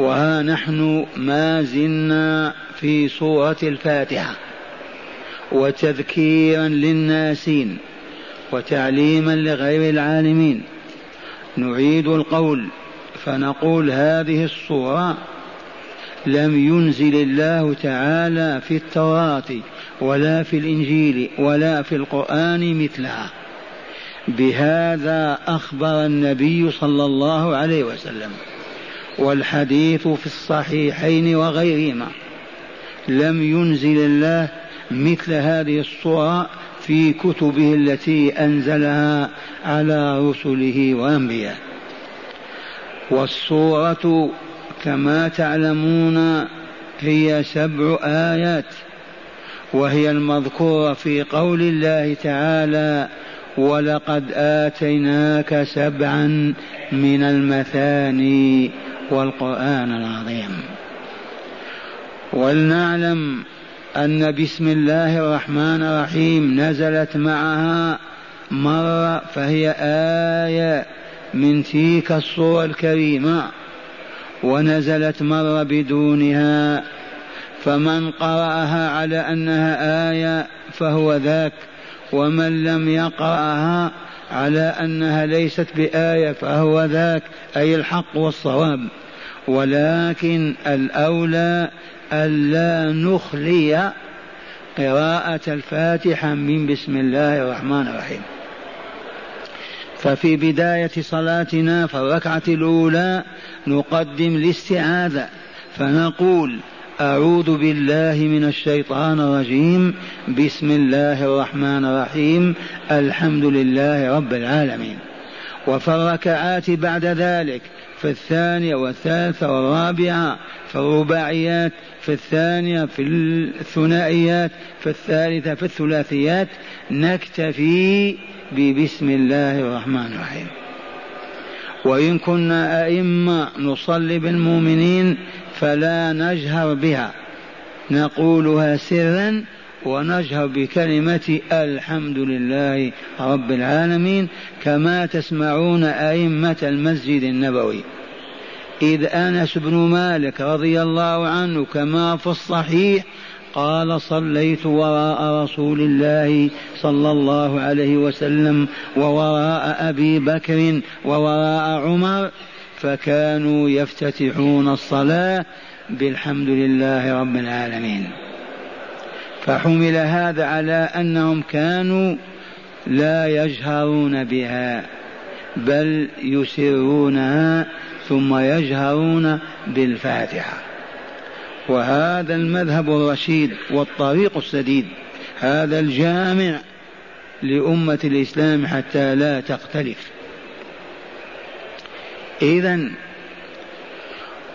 وها نحن ما زلنا في سورة الفاتحة وتذكيرا للناسين وتعليما لغير العالمين نعيد القول فنقول هذه الصورة لم ينزل الله تعالى في التوراة ولا في الإنجيل ولا في القرآن مثلها بهذا أخبر النبي صلى الله عليه وسلم والحديث في الصحيحين وغيرهما. لم ينزل الله مثل هذه الصورة في كتبه التي أنزلها على رسله وأنبيائه والصورة كما تعلمون هي سبع آيات وهي المذكورة في قول الله تعالى ولقد آتيناك سبعا من المثاني والقرآن العظيم. ولنعلم أن بسم الله الرحمن الرحيم نزلت معها مرة فهي آية من تلك الصور الكريمة. ونزلت مرة بدونها. فمن قرأها على أنها آية فهو ذاك. ومن لم يقرأها على أنها ليست بآية فهو ذاك أي الحق والصواب. ولكن الأولى ألا نخلي قراءة الفاتحة من بسم الله الرحمن الرحيم. ففي بداية صلاتنا في الركعة الأولى نقدم الاستعاذة. فنقول أعوذ بالله من الشيطان الرجيم. بسم الله الرحمن الرحيم. الحمد لله رب العالمين. وفي الركعات بعد ذلك في الثانية والثالثة والرابعة في الرباعيات في الثانية في الثنائيات في الثالثة في الثلاثيات. نكتفي ببسم الله الرحمن الرحيم. وإن كنا أئمة نصلي بالمؤمنين فلا نجهر بها. نقولها سرا ونجهر بكلمة الحمد لله رب العالمين كما تسمعون أئمة المسجد النبوي. إذ أنس بن مالك رضي الله عنه كما في الصحيح قال صليت وراء رسول الله صلى الله عليه وسلم ووراء أبي بكر ووراء عمر فكانوا يفتتحون الصلاة بالحمد لله رب العالمين. فحمل هذا على أنهم كانوا لا يجهرون بها بل يسرونها ثم يجهرون بالفاتحة. وهذا المذهب الرشيد والطريق السديد هذا الجامع لأمة الإسلام حتى لا تختلف. إذا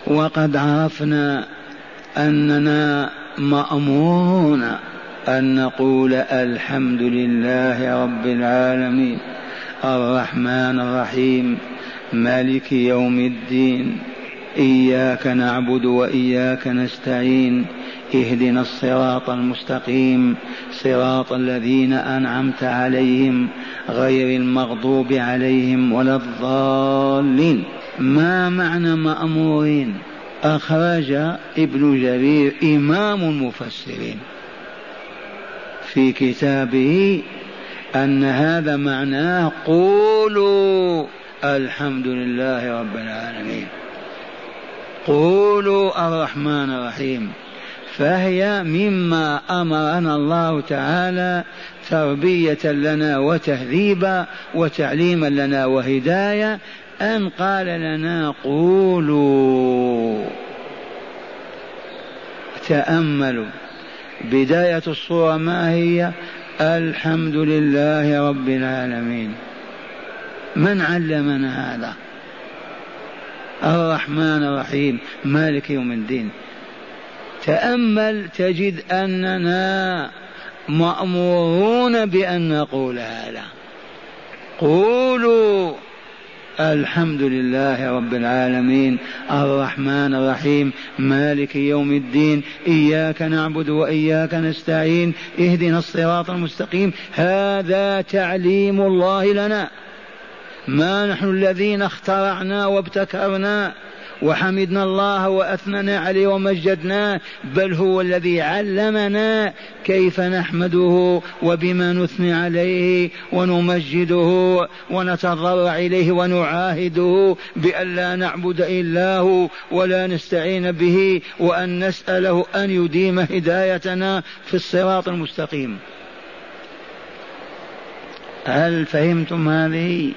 وقد عرفنا أننا مأمورون أن نقول الحمد لله رب العالمين الرحمن الرحيم مالك يوم الدين إياك نعبد وإياك نستعين اهدنا الصراط المستقيم صراط الذين أنعمت عليهم غير المغضوب عليهم ولا الضالين. ما معنى مأمورين؟ أخرج ابن جرير إمام المفسرين في كتابه أن هذا معناه قولوا الحمد لله رب العالمين. قولوا الرحمن الرحيم. فهي مما أمرنا الله تعالى تربية لنا وتهذيبا وتعليما لنا وهدايه أن قال لنا قولوا. تأملوا. بداية الصورة ما هي؟ الحمد لله رب العالمين. من علمنا هذا؟ الرحمن الرحيم. مالك يوم الدين. تأمل تجد أننا مأمورون بأن نقول هذا. قولوا الحمد لله رب العالمين الرحمن الرحيم مالك يوم الدين إياك نعبد وإياك نستعين اهدنا الصراط المستقيم. هذا تعليم الله لنا. ما نحن الذين اخترعنا وابتكرنا. وحمدنا الله وأثننا عليه ومجدناه بل هو الذي علمنا كيف نحمده وبما نثني عليه ونمجده ونتضرع إليه ونعاهده بأن لا نعبد الا هو ولا نستعين به وأن نسأله أن يديم هدايتنا في الصراط المستقيم. هل فهمتم هذه؟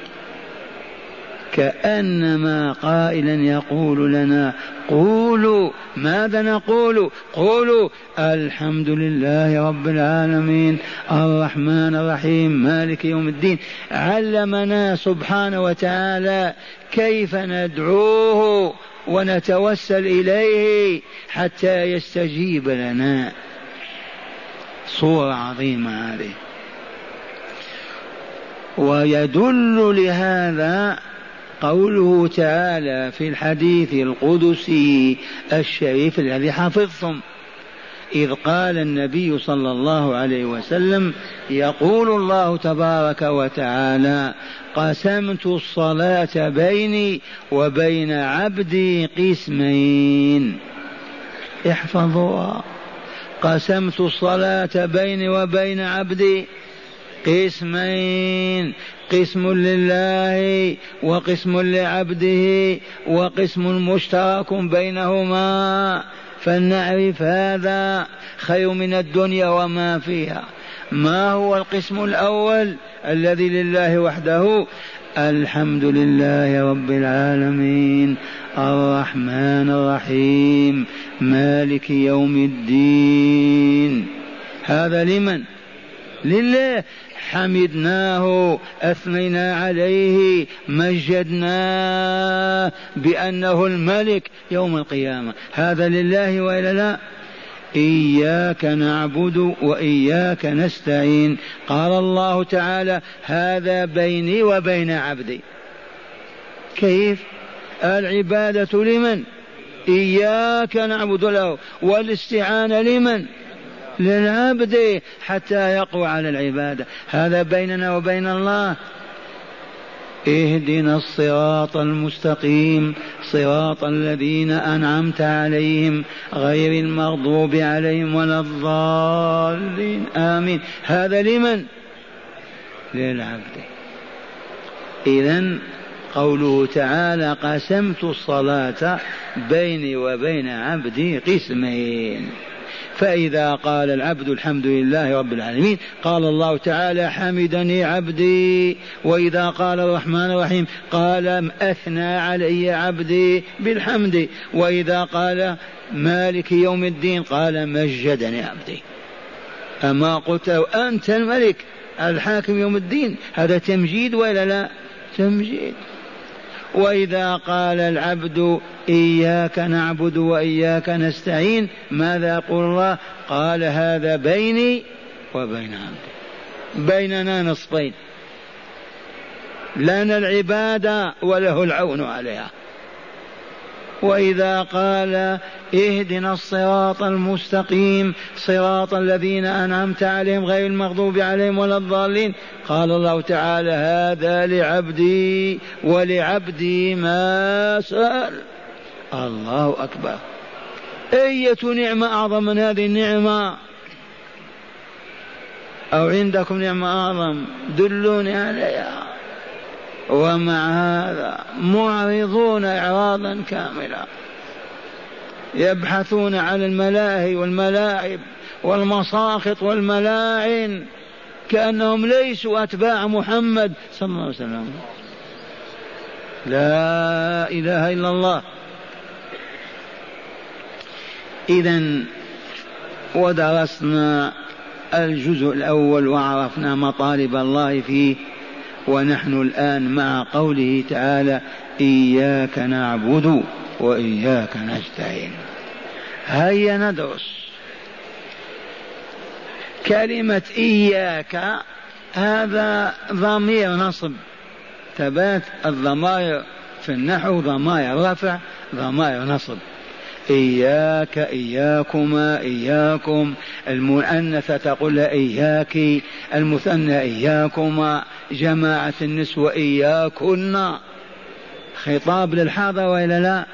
كأنما قائلا يقول لنا قولوا ماذا نقول؟ قولوا الحمد لله رب العالمين الرحمن الرحيم مالك يوم الدين. علمنا سبحانه وتعالى كيف ندعوه ونتوسل إليه حتى يستجيب لنا. صورة عظيمة هذه. ويدل لهذا قوله تعالى في الحديث القدسي الشريف الذي حفظتم إذ قال النبي صلى الله عليه وسلم يقول الله تبارك وتعالى قسمت الصلاة بيني وبين عبدي قسمين. احفظوها. قسمت الصلاة بيني وبين عبدي قسمين. قسم لله وقسم لعبده وقسم مشترك بينهما. فلنعرف هذا خير من الدنيا وما فيها. ما هو القسم الأول الذي لله وحده؟ الحمد لله رب العالمين. الرحمن الرحيم. مالك يوم الدين. هذا لمن؟ لله. حمدناه أثنينا عليه مجدناه بأنه الملك يوم القيامة. هذا لله وإلا لا؟ إياك نعبد وإياك نستعين. قال الله تعالى هذا بيني وبين عبدي. كيف؟ العبادة لمن؟ إياك نعبد له. والاستعانة لمن؟ للعبد حتى يقوى على العبادة. هذا بيننا وبين الله. اهدنا الصراط المستقيم. صراط الذين أنعمت عليهم. غير المغضوب عليهم ولا الضالين. آمين. هذا لمن؟ للعبد. اذا قوله تعالى قسمت الصلاة بيني وبين عبدي قسمين. فإذا قال العبد الحمد لله رب العالمين قال الله تعالى حمدني عبدي. وإذا قال الرحمن الرحيم قال أثنى علي عبدي بالحمد. وإذا قال مالك يوم الدين قال مجدني عبدي. أما قلت أنت الملك الحاكم يوم الدين هذا تمجيد ولا لا؟ تمجيد. وإذا قال العبد إياك نعبد وإياك نستعين ماذا يقول الله؟ قال هذا بيني وبين عبدي. بيننا نصفين. لنا العبادة وله العون عليها. وإذا قال اهدنا الصراط المستقيم صراط الذين أنعمت عليهم غير المغضوب عليهم ولا الضالين. قال الله تعالى هذا لعبدي ولعبدي ما سأل. الله أكبر. أية نعمة أعظم من هذه النعمة؟ أو عندكم نعمة أعظم؟ دلوني عليها. ومع هذا معرضون اعراضا كاملا يبحثون عن الملاهي والملاعب والمساخط والملاعن كأنهم ليسوا أتباع محمد صلى الله عليه وسلم. لا إله إلا الله. إذا ودرسنا الجزء الأول وعرفنا مطالب الله فيه ونحن الآن مع قوله تعالى إياك نعبد وإياك نستعين. هيا ندرس كلمة إياك. هذا ضمير نصب. ثبات الضمائر في النحو ضمائر رفع ضمائر نصب. إياك إياكما إياكم. المؤنثة تقول إياك المثنى إياكما. جماعة النسوة إياكن. خطاب للحاضر وإلا لا؟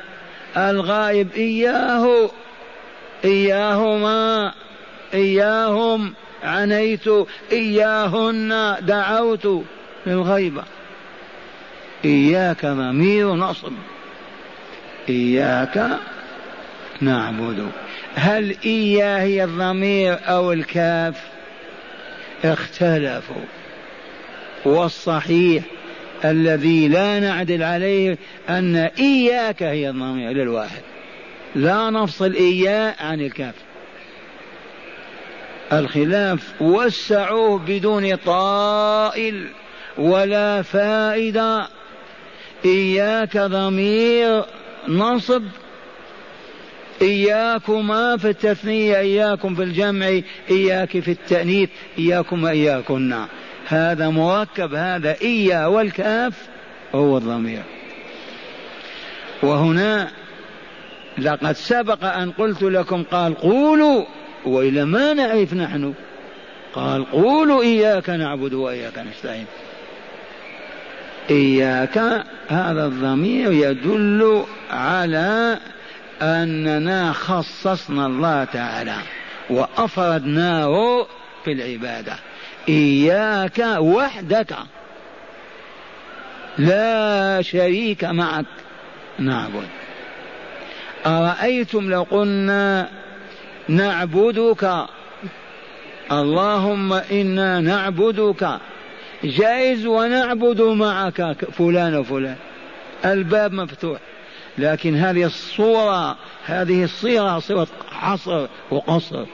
الغائب إياه إياهما إياهم. عنيت إياهن. دعوت للغيبة. إياك ضمير نصب. إياك نعبد هل إياه هي الضمير أو الكاف؟ اختلفوا. والصحيح الذي لا نعدل عليه أن إياك هي الضمير للواحد. لا نفصل إياه عن الكاف. الخلاف وسعوه بدون طائل ولا فائدة. إياك ضمير نصب إياكما في التثنية إياكم في الجمع إياك في التأنيث إياكم إياكن هذا مركب هذا إيا والكاف هو الضمير. وهنا لقد سبق أن قلت لكم قال قولوا وإلى ما نعرف نحن؟ قال قولوا إياك نعبد وإياك نستعين. إياك هذا الضمير يدل على أننا خصصنا الله تعالى وأفردناه في العبادة. إياك وحدك. لا شريك معك. نعبد. أرأيتم لو قلنا نعبدك. اللهم إنا نعبدك. جائز ونعبد معك. فلان وفلان. الباب مفتوح. لكن هذه الصورة هذه الصيغة صيغة حصر وقصر.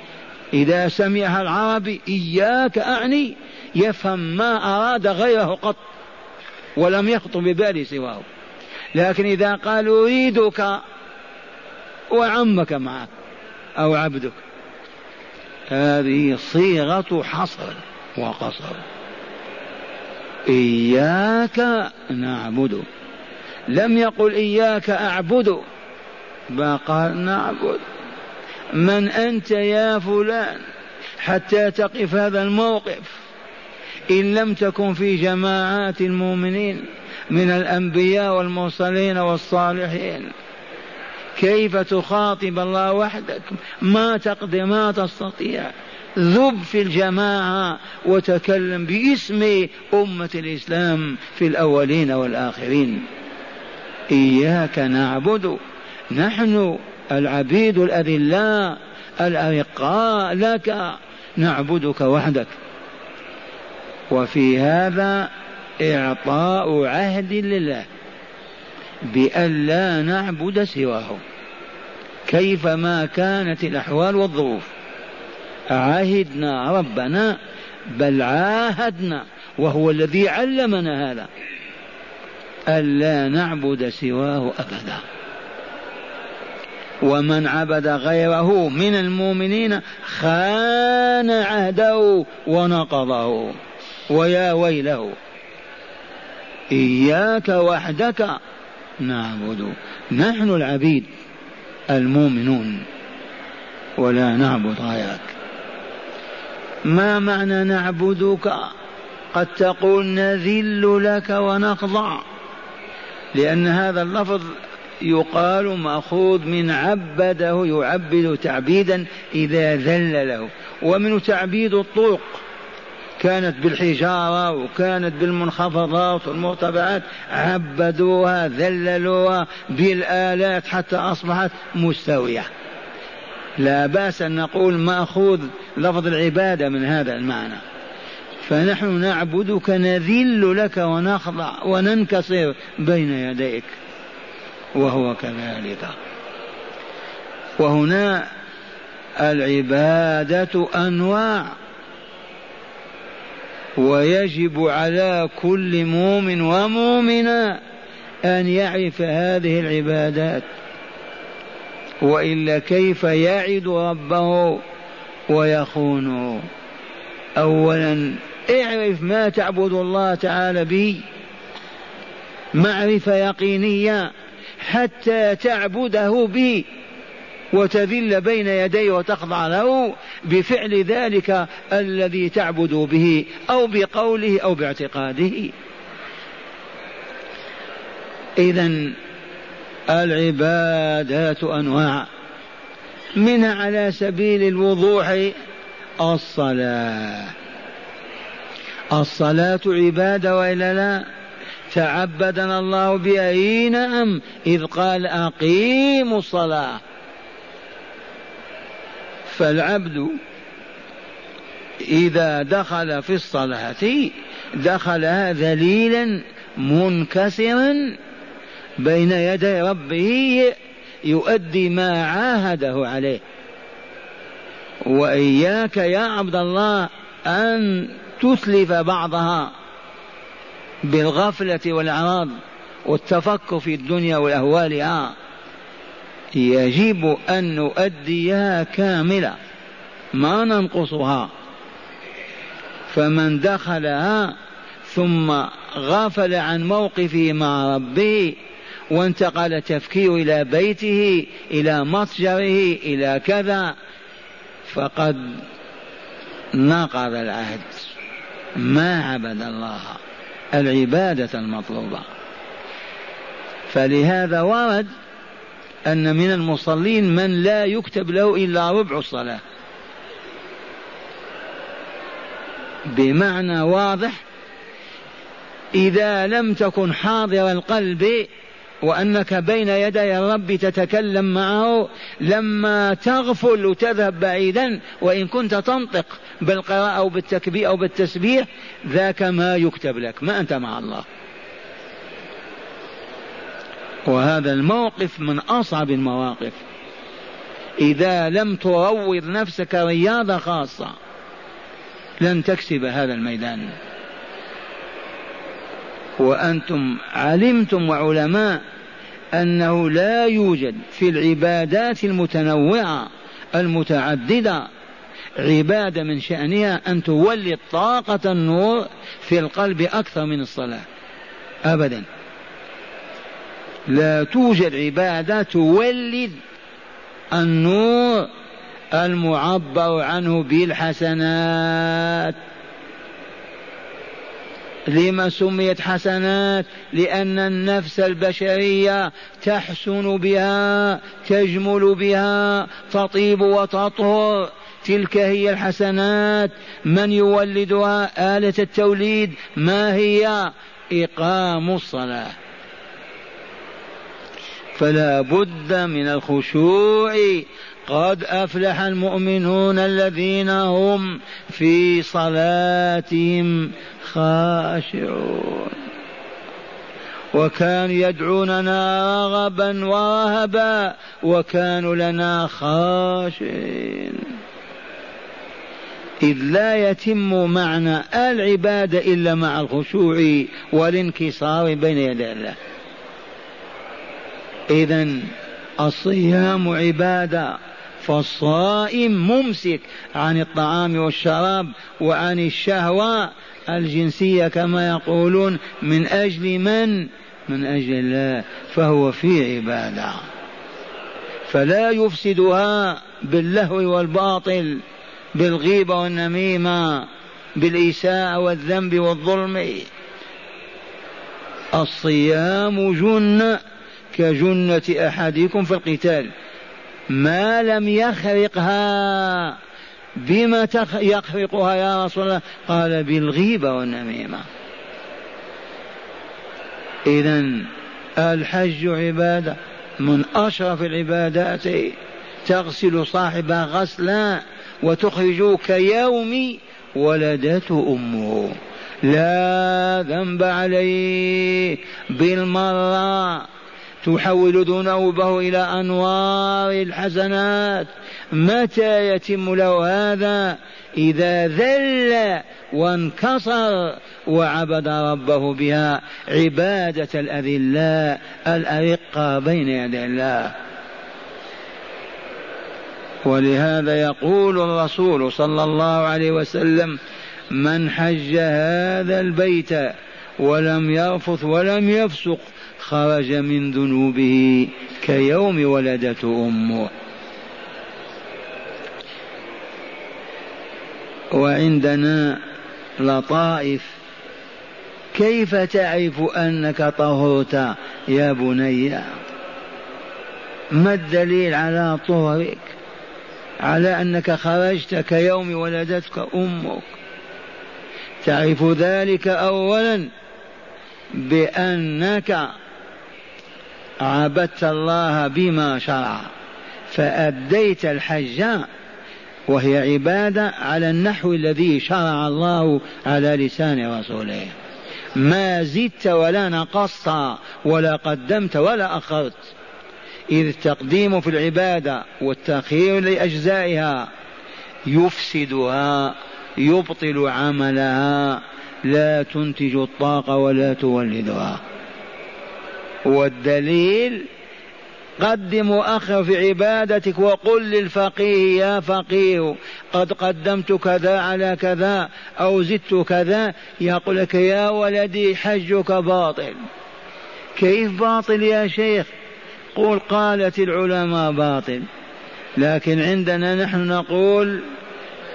إذا سمعها العربي إياك أعني يفهم ما أراد غيره قط ولم يخطر ببالي سواه. لكن إذا قال أريدك وعمك معك أو عبدك. هذه صيغة حصر وقصر. إياك نعبد. لم يقل إياك أعبد. قال نعبد. من أنت يا فلان حتى تقف هذا الموقف. إن لم تكن في جماعات المؤمنين من الأنبياء والمرسلين والصالحين. كيف تخاطب الله وحدك؟ ما تقدر ما تستطيع. ذب في الجماعة وتكلم باسم أمة الإسلام في الأولين والآخرين. إياك نعبد. نحن العبيد الأذلاء الأرقاء. لك نعبدك وحدك. وفي هذا إعطاء عهد لله بأن لا نعبد سواه كيفما كانت الأحوال والظروف. عهدنا ربنا بل عاهدنا وهو الذي علمنا هذا. ألا نعبد سواه أبدا. ومن عبد غيره من المؤمنين خان عهده ونقضه. ويا ويله إياك وحدك نعبد. نحن العبيد المؤمنون ولا نعبد غيرك. ما معنى نعبدك؟ قد تقول نذل لك ونخضع. لأن هذا اللفظ يقال مأخوذ من عبده يعبد تعبيدا إذا ذل له. ومن تعبيد الطرق كانت بالحجارة وكانت بالمنخفضات والمرتفعات عبدوها ذللوها بالآلات حتى أصبحت مستوية. لا بأس أن نقول مأخوذ لفظ العبادة من هذا المعنى. فنحن نعبدك نذل لك ونخضع وننكسر بين يديك. وهو كذلك. وهنا العبادة أنواع. ويجب على كل مؤمن ومؤمنة أن يعرف هذه العبادات. وإلا كيف يعد ربه ويخونه؟ أولا اعرف ما تعبد الله تعالى به معرفة يقينية حتى تعبده به وتذل بين يديه وتخضع له بفعل ذلك الذي تعبد به أو بقوله أو باعتقاده. اذا العبادات أنواع. منها على سبيل الوضوح الصلاة. الصلاة عبادة وإلا لا؟ تعبدنا الله بها نعم إذ قال أقيموا الصلاة. فالعبد إذا دخل في الصلاة دخلها ذليلا منكسرا بين يدي ربه يؤدي ما عاهده عليه. وإياك يا عبد الله أن تتلف بعضها بالغفلة والإعراض والتفكر في الدنيا وأهوالها يجب أن نؤديها كاملة ما ننقصها. فمن دخلها ثم غافل عن موقفه مع ربه وانتقل تفكير إلى بيته إلى متجره إلى كذا فقد نقض العهد. ما عبد الله العبادة المطلوبة. فلهذا ورد أن من المصلين من لا يكتب له إلا ربع الصلاة. بمعنى واضح إذا لم تكن حاضر القلب وأنك بين يدي الرب تتكلم معه لما تغفل وتذهب بعيدا وإن كنت تنطق بالقراءة أو بالتكبير أو بالتسبيح ذاك ما يكتب لك ما أنت مع الله. وهذا الموقف من أصعب المواقف. إذا لم تروض نفسك رياضة خاصة لن تكسب هذا الميدان. وأنتم علمتم وعلماء أنه لا يوجد في العبادات المتنوعة المتعددة عبادة من شأنها أن تولد طاقة النور في القلب أكثر من الصلاة. أبدا. لا توجد عبادة تولد النور المعبر عنه بالحسنات. لما سميت حسنات؟ لأن النفس البشرية تحسن بها تجمل بها تطيب وتطهر. تلك هي الحسنات. من يولدها آلة التوليد؟ ما هي؟ إقام الصلاة. فلا بد من الخشوع. قد أفلح المؤمنون الذين هم في صلاتهم خاشعون. وكانوا يدعوننا رغبا ورهبا وكانوا لنا خاشعين. إذ لا يتم معنى العبادة إلا مع الخشوع والانكسار بين يدي الله. إذا الصيام عبادة فالصائم ممسك عن الطعام والشراب وعن الشهوة الجنسية كما يقولون من أجل من؟ من أجل الله فهو في عبادة. فلا يفسدها باللهو والباطل. بالغيبة والنميمة بالإساءة والذنب والظلم. الصيام جنة كجنة أحدكم في القتال. ما لم يخرقها بما يخرقها يا رسول الله؟ قال بالغيبة والنميمة. إذا الحج عبادة من أشرف العبادات. تغسل صاحبها غسلا وتخرج كيوم ولدته أمه. لا ذنب عليه. بالمرة تحول ذنوبه إلى أنوار الحسنات. متى يتم له هذا؟ إذا ذل وانكسر وعبد ربه بها عبادة الأذلاء الأرقة بين يدي الله. ولهذا يقول الرسول صلى الله عليه وسلم من حج هذا البيت ولم يرفث ولم يفسق خرج من ذنوبه كيوم ولدته أمه. وعندنا لطائف كيف تعرف أنك طهرت يا بني؟ ما الدليل على طهرك؟ على أنك خرجت كيوم ولدتك أمك. تعرف ذلك أولا بأنك عبدت الله بما شرع فأديت الحج وهي عبادة على النحو الذي شرع الله على لسان رسوله. ما زدت ولا نقصت ولا قدمت ولا أخرت. إذ التقديم في العبادة والتأخير لأجزائها يفسدها يبطل عملها لا تنتج الطاقة ولا تولدها. والدليل قدم وأخر في عبادتك وقل للفقيه يا فقيه قد قدمت كذا على كذا أو زدت كذا. يقول لك يا ولدي حجك باطل. كيف باطل يا شيخ؟ قول قالت العلماء باطل. لكن عندنا نحن نقول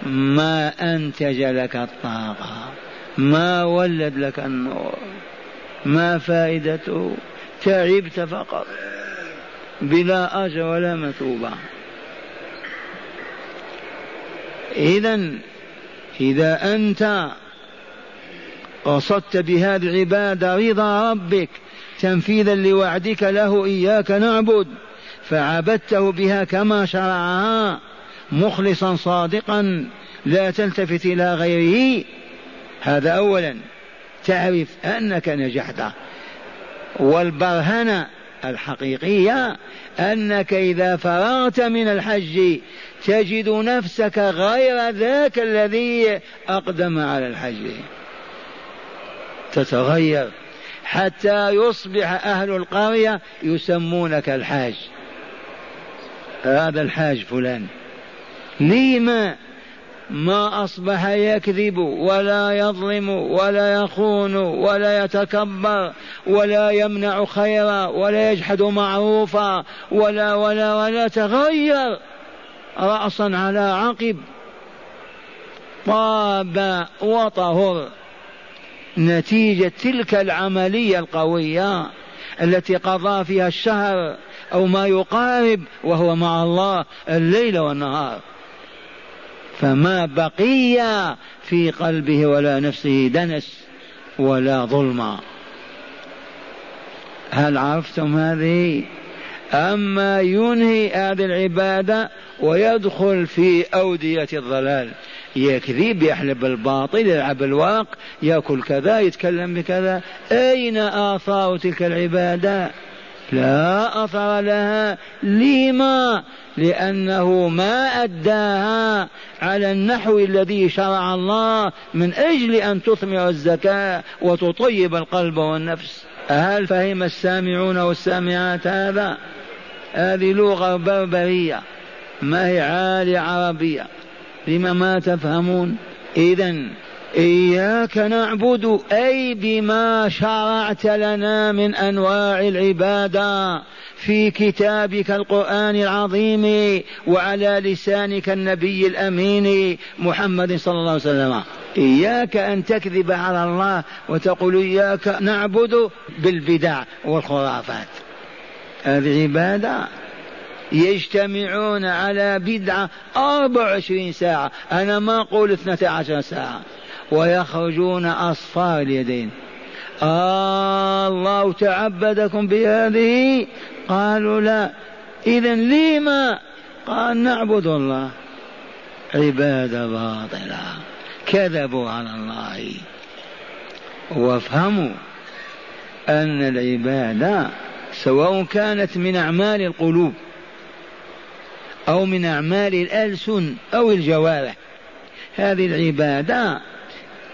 ما أنتج لك الطاقة ما ولد لك النور ما فائدته تعبت فقط. بلا أجر ولا مثوبة. إذا إذا أنت قصدت بهذه العبادة رضا ربك تنفيذا لوعدك له إياك نعبد فعبدته بها كما شرعها مخلصا صادقا لا تلتفت إلى غيره. هذا أولا. تعرف أنك نجحت. والبرهنة الحقيقية أنك إذا فرغت من الحج تجد نفسك غير ذاك الذي أقدم على الحج. تتغير. حتى يصبح أهل القرية يسمونك الحاج. هذا الحاج فلان. لما ما أصبح يكذب ولا يظلم ولا يخون ولا يتكبر ولا يمنع خيرا ولا يجحد معروفا ولا ولا ولا تغير رأسا على عقب. طاب وطهر. نتيجة تلك العملية القوية التي قضى فيها الشهر أو ما يقارب وهو مع الله الليل والنهار. فما بقي في قلبه ولا نفسه دنس ولا ظلم. هل عرفتم هذه؟ أما ينهي هذه العبادة ويدخل في أودية الضلال. يكذب يحلب الباطل يلعب الورق يأكل كذا يتكلم بكذا. أين آثار تلك العبادة؟ لا أثر لها. لما؟ لأنه ما أداها على النحو الذي شرع الله من أجل أن تثمر الزكاة وتطيب القلب والنفس. هل فهم السامعون والسامعات هذا؟ هذه لغة بربرية ما هي عالية عربية. لما ما تفهمون. إذا إياك نعبد أي بما شرعت لنا من أنواع العبادة. في كتابك القرآن العظيم وعلى لسانك النبي الأمين محمد صلى الله عليه وسلم. إياك أن تكذب على الله وتقول إياك نعبد بالبدع والخرافات. هذه عبادة. يجتمعون على بدعة أربع وعشرين ساعة. أنا ما أقول اثنتا عشر ساعة. ويخرجون أصفار اليدين. آه الله تعبدكم بهذه؟ قالوا لا. إذا لما؟ قال نعبد الله. عبادة باطلة كذبوا على الله. وافهموا أن العبادة سواء كانت من أعمال القلوب أو من أعمال الألسن أو الجوارح. هذه العبادة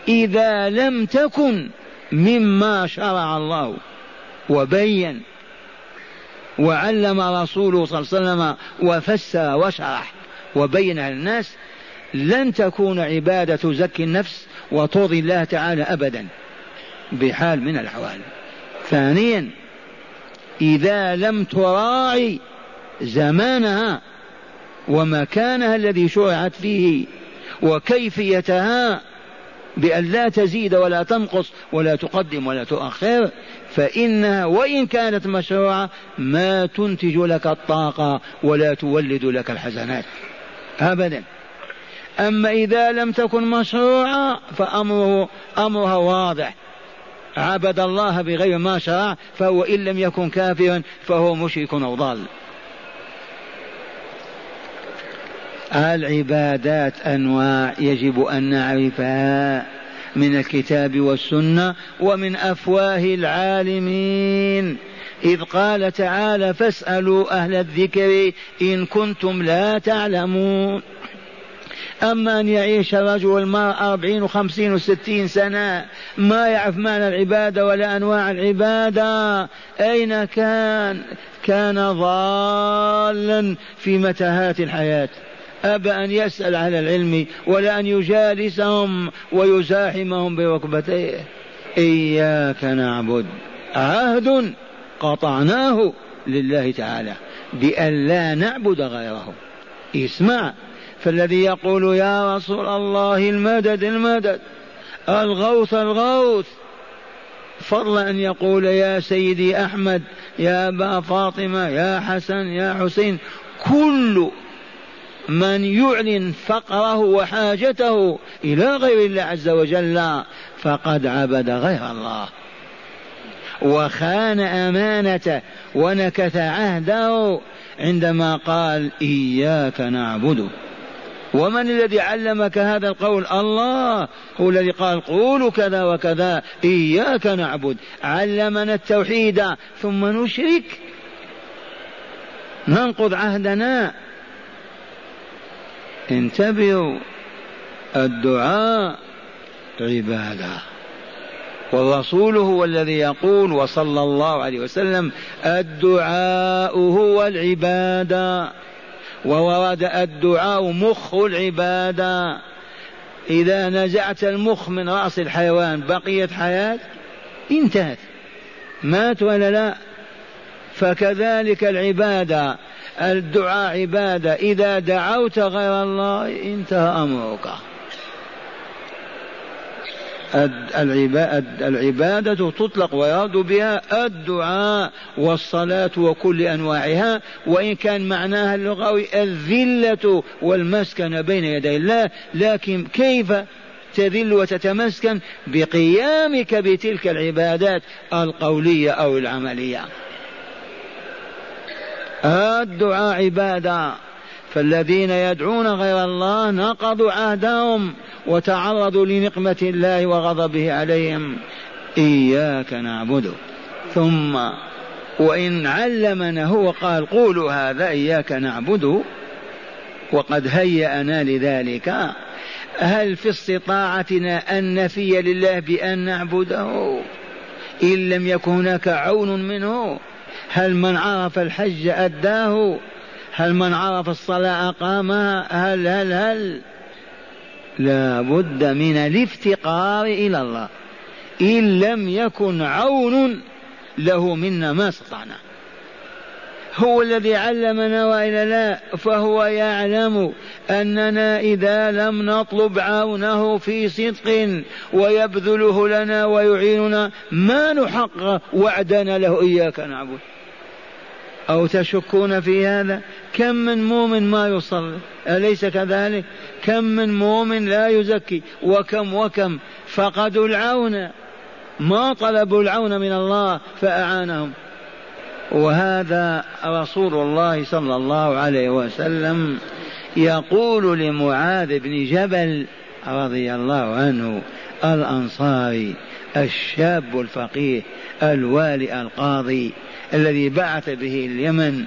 إذا لم تكن مما شرع الله وبين وعلم رسوله صلى الله عليه وسلم وفسر وشرح وبين للناس لن تكون عبادة تزكي النفس وترضي الله تعالى أبدا بحال من الأحوال. ثانيا إذا لم تراعي زمانها ومكانها الذي شرعت فيه وكيفيتها بأن لا تزيد ولا تنقص ولا تقدم ولا تؤخر فإنها وإن كانت مشروعة ما تنتج لك الطاقة ولا تولد لك الحزنات. أبدا. أما إذا لم تكن مشروعة فأمره أمرها واضح. عبد الله بغير ما شرع فهو إن لم يكن كافرا فهو مشرك أو ضال. العبادات أنواع يجب أن نعرفها من الكتاب والسنة ومن أفواه العالمين. إذ قال تعالى فاسألوا أهل الذكر إن كنتم لا تعلمون. أما أن يعيش الرجل والمرأة أربعين وخمسين وستين سنة ما يعرف معنى العبادة ولا أنواع العبادة. أين كان؟ كان ضالا في متاهات الحياة. أبى أن يسأل أهل العلم ولا أن يجالسهم ويزاحمهم بركبتيه إياك نعبد. عهد قطعناه لله تعالى بأن لا نعبد غيره. اسمع فالذي يقول يا رسول الله المدد المدد. الغوث الغوث. فضل أن يقول يا سيدي أحمد يا أبا فاطمة يا حسن يا حسين كل من يعلن فقره وحاجته إلى غير الله عز وجل فقد عبد غير الله. وخان أمانته ونكث عهده عندما قال إياك نعبد. ومن الذي علمك هذا القول؟ الله. هو الذي قال قولوا كذا وكذا إياك نعبد. علمنا التوحيد ثم نشرك. ننقض عهدنا. انتبهوا الدعاء عبادة. والرسول هو الذي يقول وصلى الله عليه وسلم الدعاء هو العبادة. وورد الدعاء مخ العبادة. إذا نزعت المخ من رأس الحيوان بقيت حياة انتهت. مات ولا لا؟ فكذلك العبادة. الدعاء عبادة. إذا دعوت غير الله انتهى أمرك. العبادة تطلق ويراد بها الدعاء والصلاة وكل أنواعها وإن كان معناها اللغوي الذلة والمسكن بين يدي الله. لكن كيف تذل وتتمسكن؟ بقيامك بتلك العبادات القولية أو العملية. الدعاء عبادة. فالذين يدعون غير الله نقضوا عهدهم وتعرضوا لنقمة الله وغضبه عليهم. إياك نعبد. ثم وإن علمنا هو قال قولوا هذا إياك نعبد. وقد هيأنا لذلك. هل في استطاعتنا أن نفي لله بأن نعبده؟ إن لم يكن هناك عون منه هل من عرف الحج أداه؟ هل من عرف الصلاة أقامها؟ هل هل هل؟ لا بد من الافتقار إلى الله. إن لم يكن عون له منا ما استطعنا. هو الذي علمنا وإلا لا فهو يعلم أننا إذا لم نطلب عونه في صدق ويبذله لنا ويعيننا ما نحقق وعدنا له إياك نعبد. أو تشكون في هذا؟ كم من مؤمن ما يصلي؟ أليس كذلك؟ كم من مؤمن لا يزكي؟ وكم وكم؟ فقدوا العون. ما طلبوا العون من الله فأعانهم. وهذا رسول الله صلى الله عليه وسلم يقول لمعاذ بن جبل رضي الله عنه الأنصاري الشاب الفقيه الوالي القاضي الذي بعث به اليمن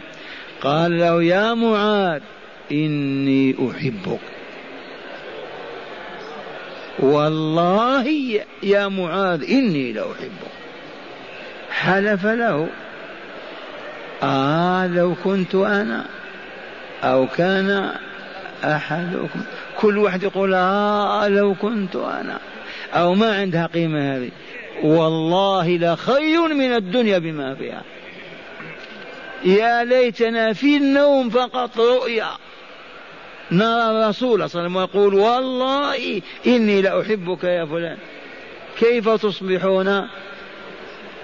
قال له يا معاذ إني أحبك. والله يا معاذ إني لأحبك. حلف له. آه لو كنت أنا أو كان أحدكم. كل واحد يقول آه لو كنت أنا. أو ما عندها قيمة هذه. والله لخير من الدنيا بما فيها. يا ليتنا في النوم فقط رؤيا. نرى الرسول صلى الله عليه وسلم ويقول والله إني لأحبك يا فلان. كيف تصبحون؟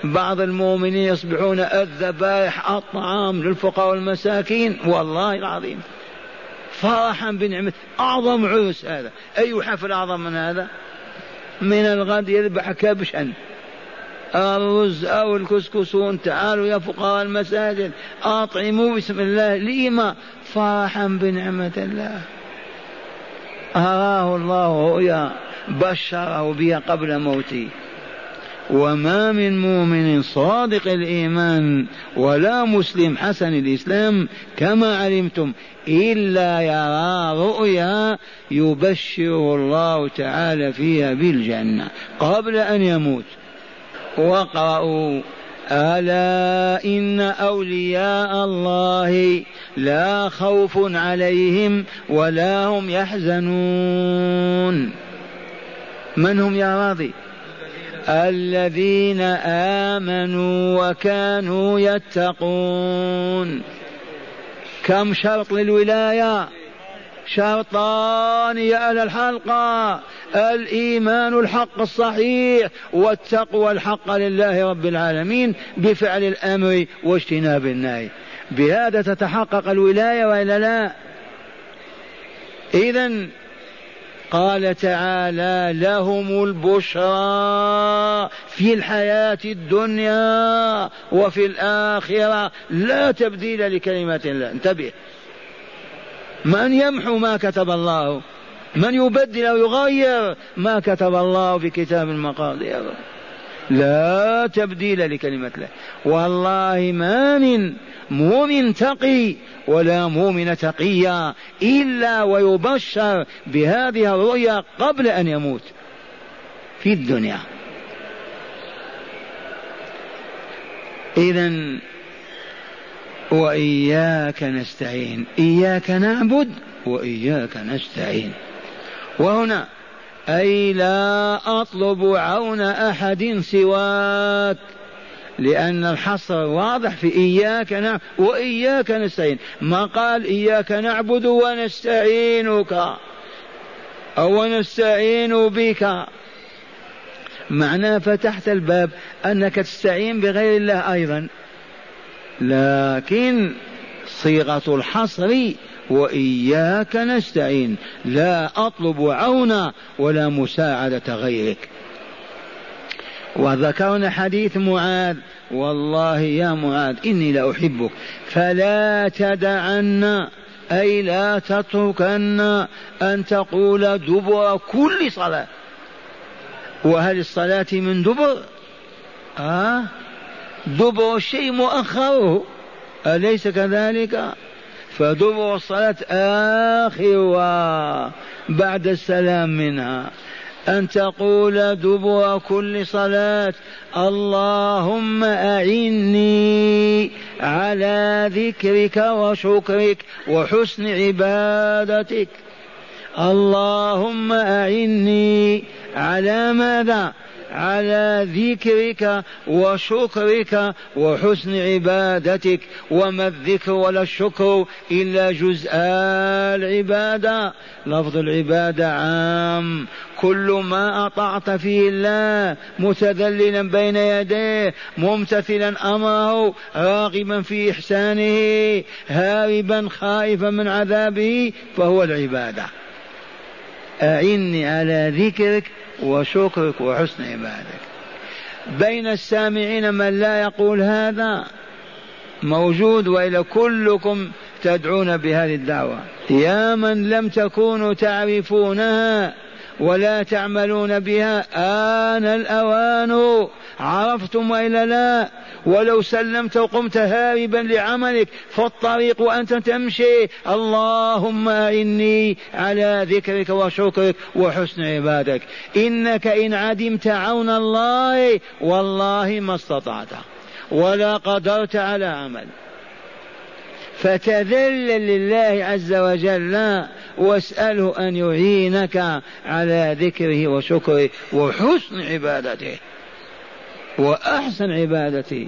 بعض المؤمنين يصبحون الذبائح الطعام للفقراء والمساكين. والله العظيم. فرحا بنعمة أعظم عرس هذا. أي حفل أعظم من هذا؟ من الغد يذبح كبشا. الرز أو الكسكسون. تعالوا يا فقراء المساجد. أطعموا بسم الله. لما فرحا بنعمة الله. أراه الله رؤيا بشره بها قبل موته وما من مؤمن صادق الإيمان ولا مسلم حسن الإسلام كما علمتم إلا يرى رؤيا يبشره الله تعالى فيها بالجنة. قبل أن يموت واقرأوا ألا إن أولياء الله لا خوف عليهم ولا هم يحزنون. من هم يا راضي؟ الذين آمنوا وكانوا يتقون. كم شرط للولاية؟ شرطان يا أهل الحلقة. الإيمان الحق الصحيح والتقوى الحق لله رب العالمين بفعل الأمر واجتناب النهي. بهذا تتحقق الولاية وإلا لا؟ إذا قال تعالى لهم البشرى في الحياة الدنيا وفي الآخرة لا تبديل لكلمات الله. انتبه. من يمحو ما كتب الله؟ من يبدل أو يغير ما كتب الله في كتاب المقادير لا تبديل لكلمة الله والله ما من مؤمن تقي ولا مؤمن تقيا إلا ويبشر بهذه الرؤيا قبل أن يموت في الدنيا. إذا وإياك نستعين. إياك نعبد وإياك نستعين. وهنا أي لا أطلب عون أحد سواك لأن الحصر واضح في إياك نعبد وإياك نستعين. ما قال إياك نعبد ونستعينك أو نستعين بك. معناه فتحت الباب أنك تستعين بغير الله أيضا. لكن صيغة الحصر وإياك نستعين. لا أطلب عونا ولا مساعدة غيرك. وذكرنا حديث معاذ. والله يا معاذ إني لأحبك. فلا تدعن أي لا تتركن أن تقول دبر كل صلاة. وهل الصلاة من دبر؟ آه؟ دبر الشيء مؤخره. أليس كذلك؟ فدبر الصلاة آخرها بعد السلام منها. أن تقول دبر كل صلاة اللهم أعني على ذكرك وشكرك وحسن عبادتك. اللهم أعني على ماذا؟ على ذكرك وشكرك وحسن عبادتك وما الذكر ولا الشكر إلا جزء العبادة. لفظ العبادة عام. كل ما أطعت فيه الله متذللا بين يديه ممتثلا أمره راغبا في إحسانه هاربا خائفا من عذابه فهو العبادة. أعني على ذكرك وشكرك وحسن عبادك. بين السامعين من لا يقول هذا موجود والا كلكم تدعون بهذه الدعوة. يا من لم تكونوا تعرفونها ولا تعملون بها آن الأوان عرفتم وإلا لا؟ ولو سلمت وقمت هاربا لعملك فالطريق وأنت تمشي. اللهم إني على ذكرك وشكرك وحسن عبادك إنك إن عدمت عون الله والله ما استطعت. ولا قدرت على عمل. فتذلل لله عز وجل واسأله أن يعينك على ذكره وشكره وحسن عبادته. وأحسن عبادته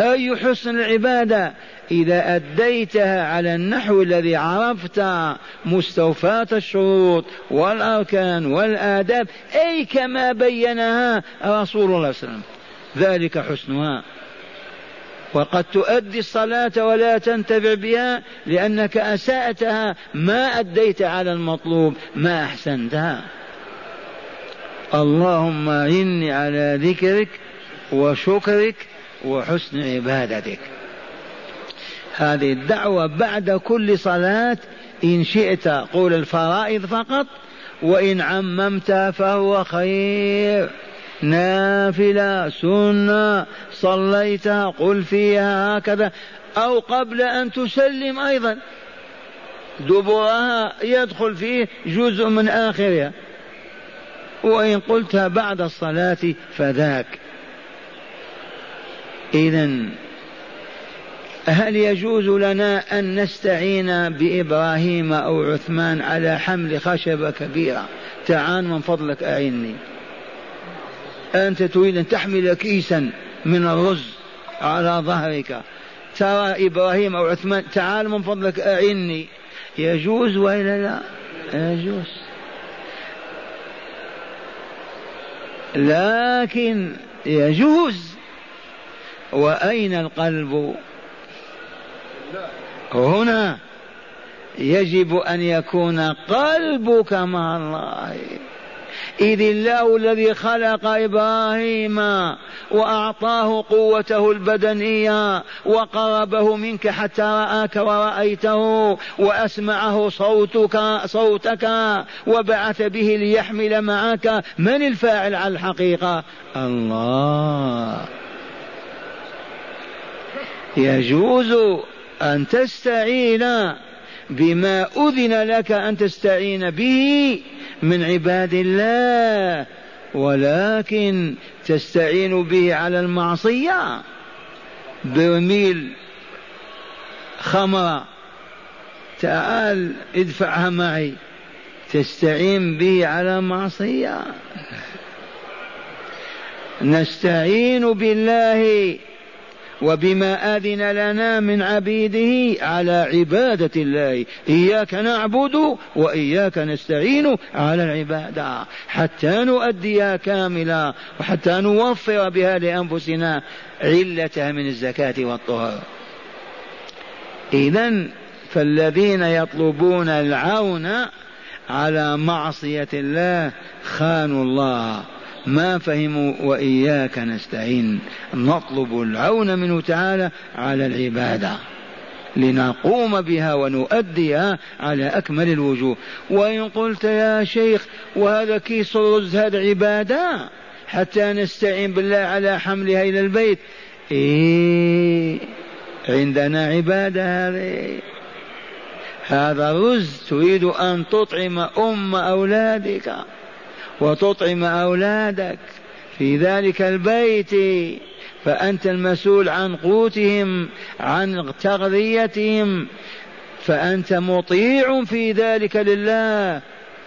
أي حسن العبادة؟ إذا أديتها على النحو الذي عرفت مستوفاة الشروط والأركان والآداب أي كما بينها رسول الله صلى الله عليه وسلم. ذلك حسنها. وقد تؤدي الصلاة ولا تنتفع بها لأنك أسأتها ما أديت على المطلوب ما أحسنتها. اللهم إني على ذكرك وشكرك وحسن عبادتك. هذه الدعوة بعد كل صلاة إن شئت قول الفرائض فقط وإن عممت فهو خير. نافلة سنة صليتها قل فيها هكذا أو قبل أن تسلم أيضا. دبرها يدخل فيه جزء من آخرها. وإن قلتها بعد الصلاة فذاك. إذا هل يجوز لنا أن نستعين بإبراهيم أو عثمان على حمل خشبة كبيرة؟ تعال من فضلك أعني. أنت تريد أن تحمل كيسا من الرز على ظهرك. ترى إبراهيم أو عثمان تعال من فضلك أعني. يجوز وإلا لا؟ يجوز. لكن يجوز. وأين القلب؟ هنا. يجب أن يكون قلبك مع الله. إذ الله الذي خلق إبراهيم وأعطاه قوته البدنية وقربه منك حتى رآك ورأيته وأسمعه صوتك صوتك وبعث به ليحمل معك من الفاعل على الحقيقة؟ الله. يجوز أن تستعين بما أذن لك أن تستعين به من عباد الله ولكن تستعين به على المعصية. برميل خمرة تعال ادفعها معي. تستعين به على معصية نستعين بالله وبما أذن لنا من عبيده على عبادة الله. إياك نعبد وإياك نستعين على العبادة. حتى نؤديها كاملة وحتى نوفر بها لأنفسنا علتها من الزكاة والطهر. إذا فالذين يطلبون العون على معصية الله خانوا الله. ما فهموا وإياك نستعين. نطلب العون منه تعالى على العبادة. لنقوم بها ونؤديها على أكمل الوجوه. وإن قلت يا شيخ وهذا كيس الرز هذا عبادة؟ حتى نستعين بالله على حملها إلى البيت. إيه عندنا عبادة هذه. هذا رز تريد أن تطعم أم أولادك. وتطعم أولادك في ذلك البيت فأنت المسؤول عن قوتهم عن تغذيتهم فأنت مطيع في ذلك لله.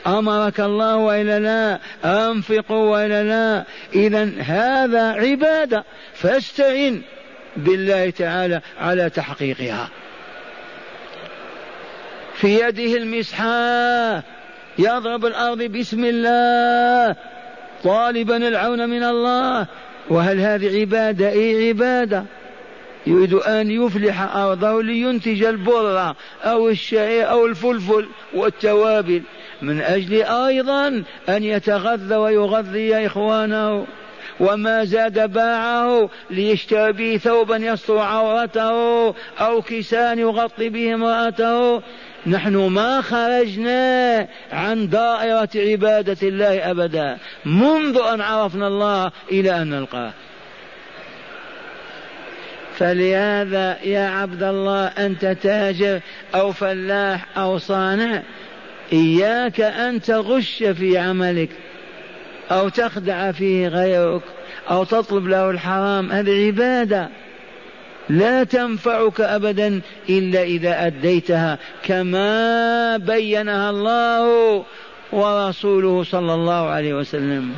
أمرك الله وإلا لا أنفقوا وإلا لا. إذا هذا عبادة فاستعن بالله تعالى على تحقيقها. في يده المسحاه يضرب الأرض بسم الله. طالبا العون من الله. وهل هذه عبادة؟ أي عبادة؟ يريد أن يفلح أرضه لينتج البر أو الشعير أو الفلفل والتوابل. من أجل أيضا أن يتغذى ويغذي إخوانه. وما زاد باعه ليشتري به ثوبا يستر عورته أو كسان يغطي به امرأته. نحن ما خرجنا عن دائرة عبادة الله أبدا. منذ أن عرفنا الله إلى أن نلقاه. فلهذا يا عبد الله أنت تاجر أو فلاح أو صانع إياك أن تغش في عملك أو تخدع فيه غيرك أو تطلب له الحرام. هذه عبادة. لا تنفعك ابدا إلا إذا أديتها كما بينها الله ورسوله صلى الله عليه وسلم.